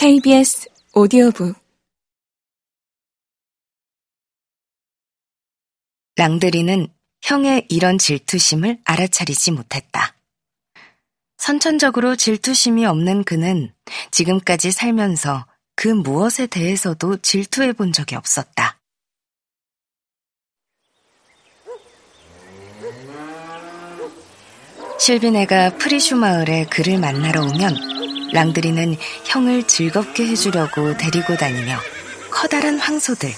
KBS 오디오북 랑드리는 형의 이런 질투심을 알아차리지 못했다. 선천적으로 질투심이 없는 그는 지금까지 살면서 그 무엇에 대해서도 질투해 본 적이 없었다. 실비네가 프리슈 마을에 그를 만나러 오면 랑드리는 형을 즐겁게 해주려고 데리고 다니며 커다란 황소들,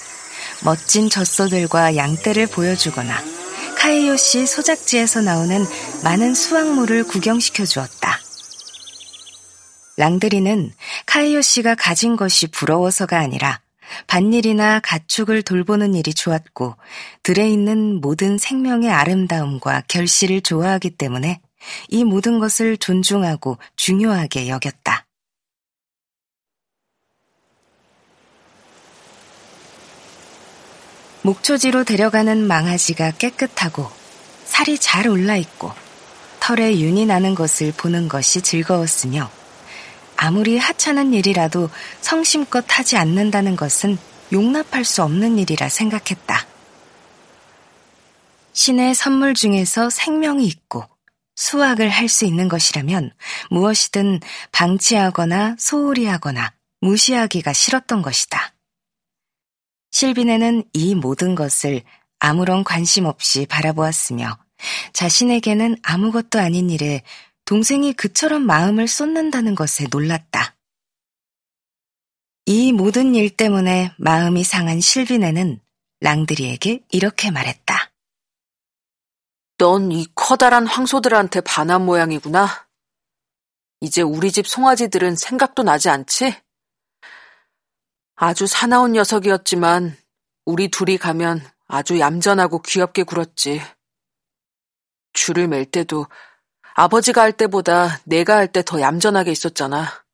멋진 젖소들과 양떼를 보여주거나 카이요시 소작지에서 나오는 많은 수확물을 구경시켜 주었다. 랑드리는 카이요시가 가진 것이 부러워서가 아니라 밭일이나 가축을 돌보는 일이 좋았고 들에 있는 모든 생명의 아름다움과 결실을 좋아하기 때문에 이 모든 것을 존중하고 중요하게 여겼다. 목초지로 데려가는 망아지가 깨끗하고 살이 잘 올라있고 털에 윤이 나는 것을 보는 것이 즐거웠으며 아무리 하찮은 일이라도 성심껏 하지 않는다는 것은 용납할 수 없는 일이라 생각했다. 신의 선물 중에서 생명이 있고 수학을 할 수 있는 것이라면 무엇이든 방치하거나 소홀히 하거나 무시하기가 싫었던 것이다. 실비네는 이 모든 것을 아무런 관심 없이 바라보았으며 자신에게는 아무것도 아닌 일에 동생이 그처럼 마음을 쏟는다는 것에 놀랐다. 이 모든 일 때문에 마음이 상한 실비네는 랑드리에게 이렇게 말했다. 넌 이 커다란 황소들한테 반한 모양이구나. 이제 우리 집 송아지들은 생각도 나지 않지? 아주 사나운 녀석이었지만 우리 둘이 가면 아주 얌전하고 귀엽게 굴었지. 줄을 맬 때도 아버지가 할 때보다 내가 할 때 더 얌전하게 있었잖아.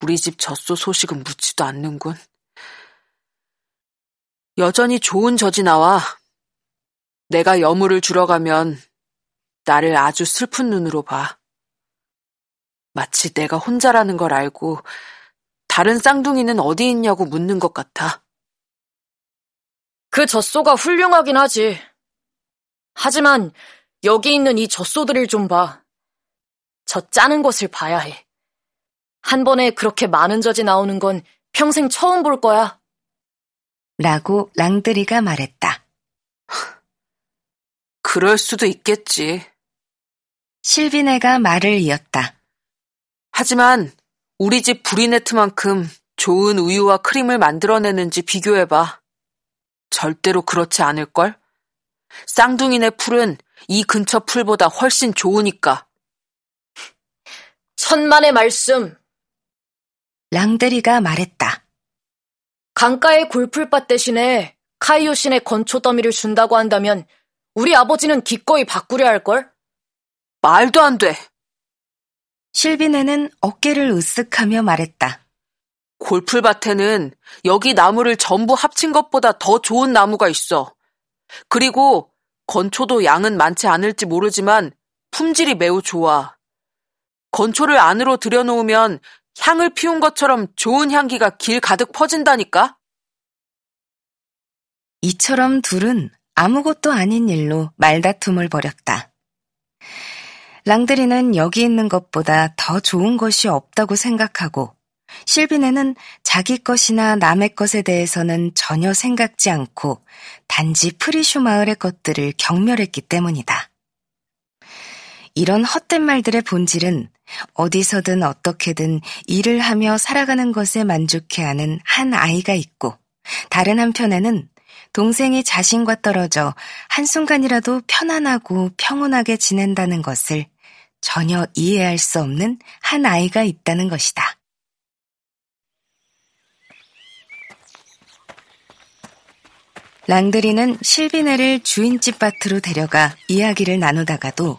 우리 집 젖소 소식은 묻지도 않는군. 여전히 좋은 젖이 나와. 내가 여물을 주러 가면 나를 아주 슬픈 눈으로 봐. 마치 내가 혼자라는 걸 알고 다른 쌍둥이는 어디 있냐고 묻는 것 같아. 그 젖소가 훌륭하긴 하지. 하지만 여기 있는 이 젖소들을 좀 봐. 저 짜는 것을 봐야 해. 한 번에 그렇게 많은 젖이 나오는 건 평생 처음 볼 거야. 라고 랑드리가 말했다. 그럴 수도 있겠지. 실비네가 말을 이었다. 하지만 우리 집 브리네트만큼 좋은 우유와 크림을 만들어내는지 비교해봐. 절대로 그렇지 않을걸? 쌍둥이네 풀은 이 근처 풀보다 훨씬 좋으니까. 천만의 말씀. 랑드리가 말했다. 강가의 골풀밭 대신에 카이오신의 건초 더미를 준다고 한다면 우리 아버지는 기꺼이 바꾸려 할걸? 말도 안 돼. 실비네는 어깨를 으쓱하며 말했다. 골풀밭에는 여기 나무를 전부 합친 것보다 더 좋은 나무가 있어. 그리고 건초도 양은 많지 않을지 모르지만 품질이 매우 좋아. 건초를 안으로 들여놓으면 향을 피운 것처럼 좋은 향기가 길 가득 퍼진다니까? 이처럼 둘은 아무것도 아닌 일로 말다툼을 벌였다. 랑드리는 여기 있는 것보다 더 좋은 것이 없다고 생각하고 실비네는 자기 것이나 남의 것에 대해서는 전혀 생각지 않고 단지 프리슈 마을의 것들을 경멸했기 때문이다. 이런 헛된 말들의 본질은 어디서든 어떻게든 일을 하며 살아가는 것에 만족해하는 한 아이가 있고 다른 한편에는 동생이 자신과 떨어져 한순간이라도 편안하고 평온하게 지낸다는 것을 전혀 이해할 수 없는 한 아이가 있다는 것이다. 랑드리는 실비네를 주인집 밭으로 데려가 이야기를 나누다가도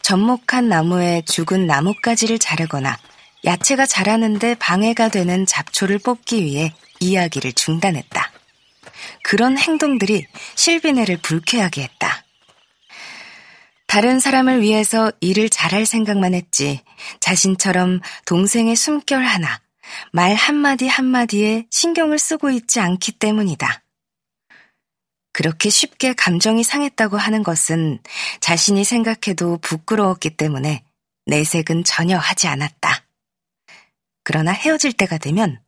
접목한 나무에 죽은 나뭇가지를 자르거나 야채가 자라는데 방해가 되는 잡초를 뽑기 위해 이야기를 중단했다. 그런 행동들이 실비네를 불쾌하게 했다. 다른 사람을 위해서 일을 잘할 생각만 했지 자신처럼 동생의 숨결 하나, 말 한마디 한마디에 신경을 쓰고 있지 않기 때문이다. 그렇게 쉽게 감정이 상했다고 하는 것은 자신이 생각해도 부끄러웠기 때문에 내색은 전혀 하지 않았다. 그러나 헤어질 때가 되면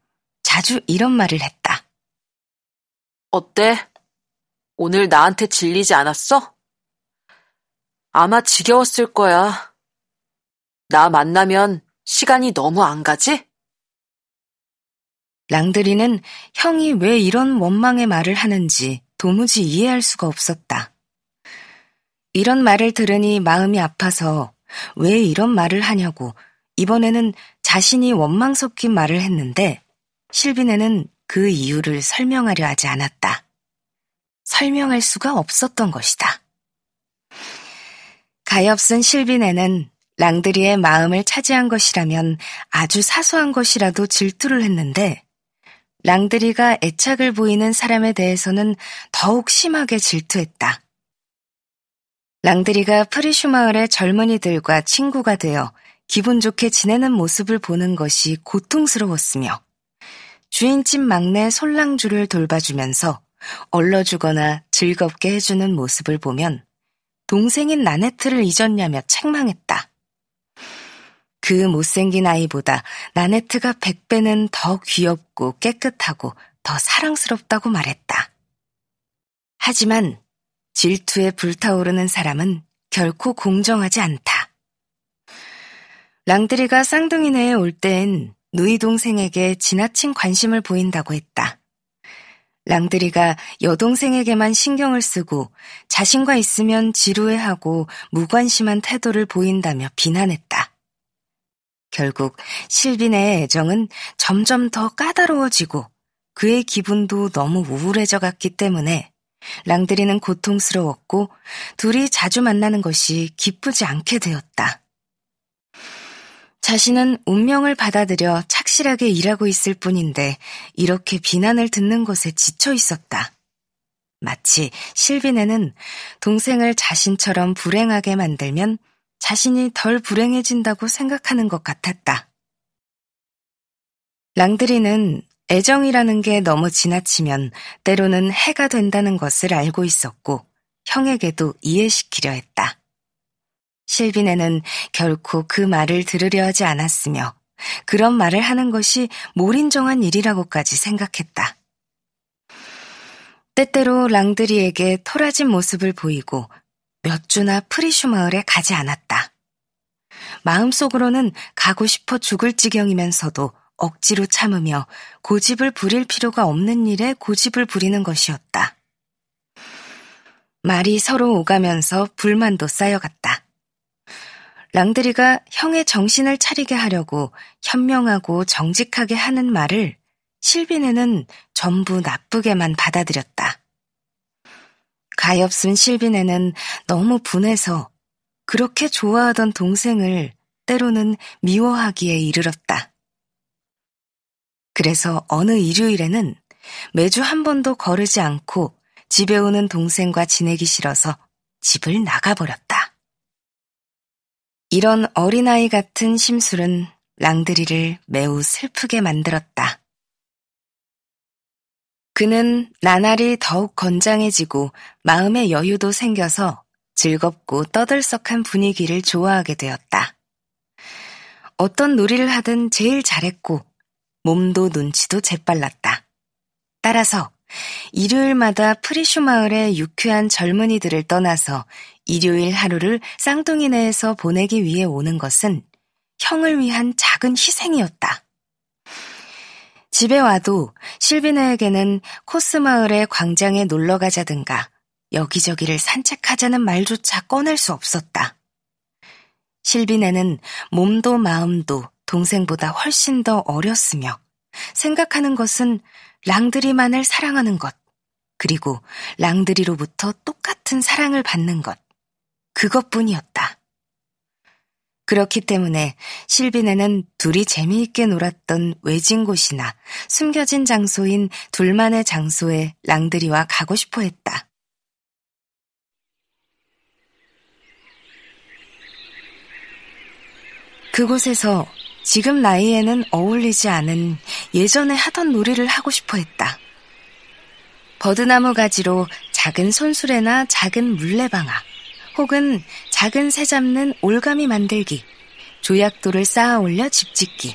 자주 이런 말을 했다. 어때? 오늘 나한테 질리지 않았어? 아마 지겨웠을 거야. 나 만나면 시간이 너무 안 가지? 랑드리는 형이 왜 이런 원망의 말을 하는지 도무지 이해할 수가 없었다. 이런 말을 들으니 마음이 아파서 왜 이런 말을 하냐고 이번에는 자신이 원망 섞인 말을 했는데 실비네는 그 이유를 설명하려 하지 않았다. 설명할 수가 없었던 것이다. 가엾은 실비네는 랑드리의 마음을 차지한 것이라면 아주 사소한 것이라도 질투를 했는데 랑드리가 애착을 보이는 사람에 대해서는 더욱 심하게 질투했다. 랑드리가 프리슈 마을의 젊은이들과 친구가 되어 기분 좋게 지내는 모습을 보는 것이 고통스러웠으며 주인집 막내 솔랑주를 돌봐주면서 얼러주거나 즐겁게 해주는 모습을 보면 동생인 나네트를 잊었냐며 책망했다. 그 못생긴 아이보다 나네트가 백배는 더 귀엽고 깨끗하고 더 사랑스럽다고 말했다. 하지만 질투에 불타오르는 사람은 결코 공정하지 않다. 랑드리가 쌍둥이네에 올땐 누이 동생에게 지나친 관심을 보인다고 했다. 랑드리가 여동생에게만 신경을 쓰고 자신과 있으면 지루해하고 무관심한 태도를 보인다며 비난했다. 결국 실빈의 애정은 점점 더 까다로워지고 그의 기분도 너무 우울해져 갔기 때문에 랑드리는 고통스러웠고 둘이 자주 만나는 것이 기쁘지 않게 되었다. 자신은 운명을 받아들여 착실하게 일하고 있을 뿐인데 이렇게 비난을 듣는 것에 지쳐 있었다. 마치 실비네는 동생을 자신처럼 불행하게 만들면 자신이 덜 불행해진다고 생각하는 것 같았다. 랑드리는 애정이라는 게 너무 지나치면 때로는 해가 된다는 것을 알고 있었고 형에게도 이해시키려 했다. 실비네는 결코 그 말을 들으려 하지 않았으며 그런 말을 하는 것이 몰인정한 일이라고까지 생각했다. 때때로 랑드리에게 토라진 모습을 보이고 몇 주나 프리슈 마을에 가지 않았다. 마음속으로는 가고 싶어 죽을 지경이면서도 억지로 참으며 고집을 부릴 필요가 없는 일에 고집을 부리는 것이었다. 말이 서로 오가면서 불만도 쌓여갔다. 랑드리가 형의 정신을 차리게 하려고 현명하고 정직하게 하는 말을 실비네는 전부 나쁘게만 받아들였다. 가엾은 실비네는 너무 분해서 그렇게 좋아하던 동생을 때로는 미워하기에 이르렀다. 그래서 어느 일요일에는 매주 한 번도 거르지 않고 집에 오는 동생과 지내기 싫어서 집을 나가버렸다. 이런 어린아이 같은 심술은 랑드리를 매우 슬프게 만들었다. 그는 나날이 더욱 건장해지고 마음의 여유도 생겨서 즐겁고 떠들썩한 분위기를 좋아하게 되었다. 어떤 놀이를 하든 제일 잘했고 몸도 눈치도 재빨랐다. 따라서 일요일마다 프리슈 마을의 유쾌한 젊은이들을 떠나서 일요일 하루를 쌍둥이 내에서 보내기 위해 오는 것은 형을 위한 작은 희생이었다. 집에 와도 실비네에게는 코스마을의 광장에 놀러 가자든가 여기저기를 산책하자는 말조차 꺼낼 수 없었다. 실비네는 몸도 마음도 동생보다 훨씬 더 어렸으며 생각하는 것은 랑드리만을 사랑하는 것, 그리고 랑드리로부터 똑같은 사랑을 받는 것, 그것뿐이었다. 그렇기 때문에 실비네는 둘이 재미있게 놀았던 외진 곳이나 숨겨진 장소인 둘만의 장소에 랑드리와 가고 싶어 했다. 그곳에서 지금 나이에는 어울리지 않은 예전에 하던 놀이를 하고 싶어 했다. 버드나무 가지로 작은 손수레나 작은 물레방아, 혹은 작은 새 잡는 올가미 만들기, 조약돌을 쌓아 올려 집 짓기,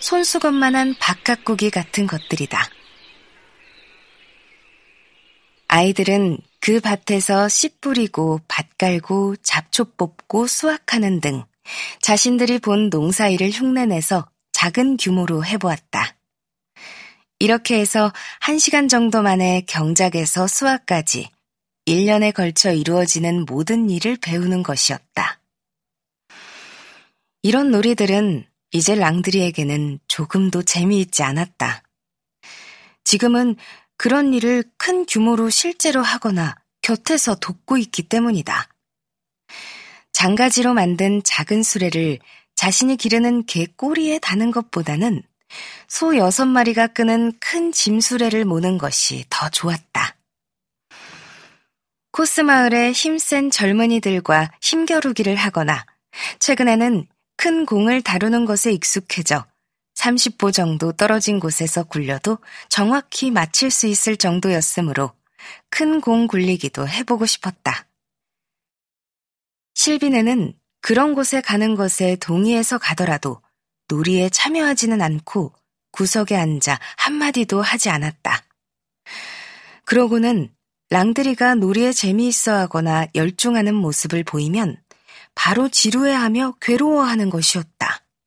손수건만한 바깥고기 같은 것들이다. 아이들은 그 밭에서 씨 뿌리고 밭 깔고 잡초 뽑고 수확하는 등 자신들이 본 농사일을 흉내내서 작은 규모로 해보았다. 이렇게 해서 한 시간 정도 만에 경작에서 수학까지 1년에 걸쳐 이루어지는 모든 일을 배우는 것이었다. 이런 놀이들은 이제 랑드리에게는 조금도 재미있지 않았다. 지금은 그런 일을 큰 규모로 실제로 하거나 곁에서 돕고 있기 때문이다. 장가지로 만든 작은 수레를 자신이 기르는 개 꼬리에 다는 것보다는 소 여섯 마리가 끄는 큰 짐수레를 모는 것이 더 좋았다. 코스 마을의 힘센 젊은이들과 힘겨루기를 하거나 최근에는 큰 공을 다루는 것에 익숙해져 30보 정도 떨어진 곳에서 굴려도 정확히 맞힐 수 있을 정도였으므로 큰 공 굴리기도 해보고 싶었다. 실비네는 그런 곳에 가는 것에 동의해서 가더라도 놀이에 참여하지는 않고 구석에 앉아 한마디도 하지 않았다. 그러고는 랑드리가 놀이에 재미있어 하거나 열중하는 모습을 보이면 바로 지루해하며 괴로워하는 것이었다.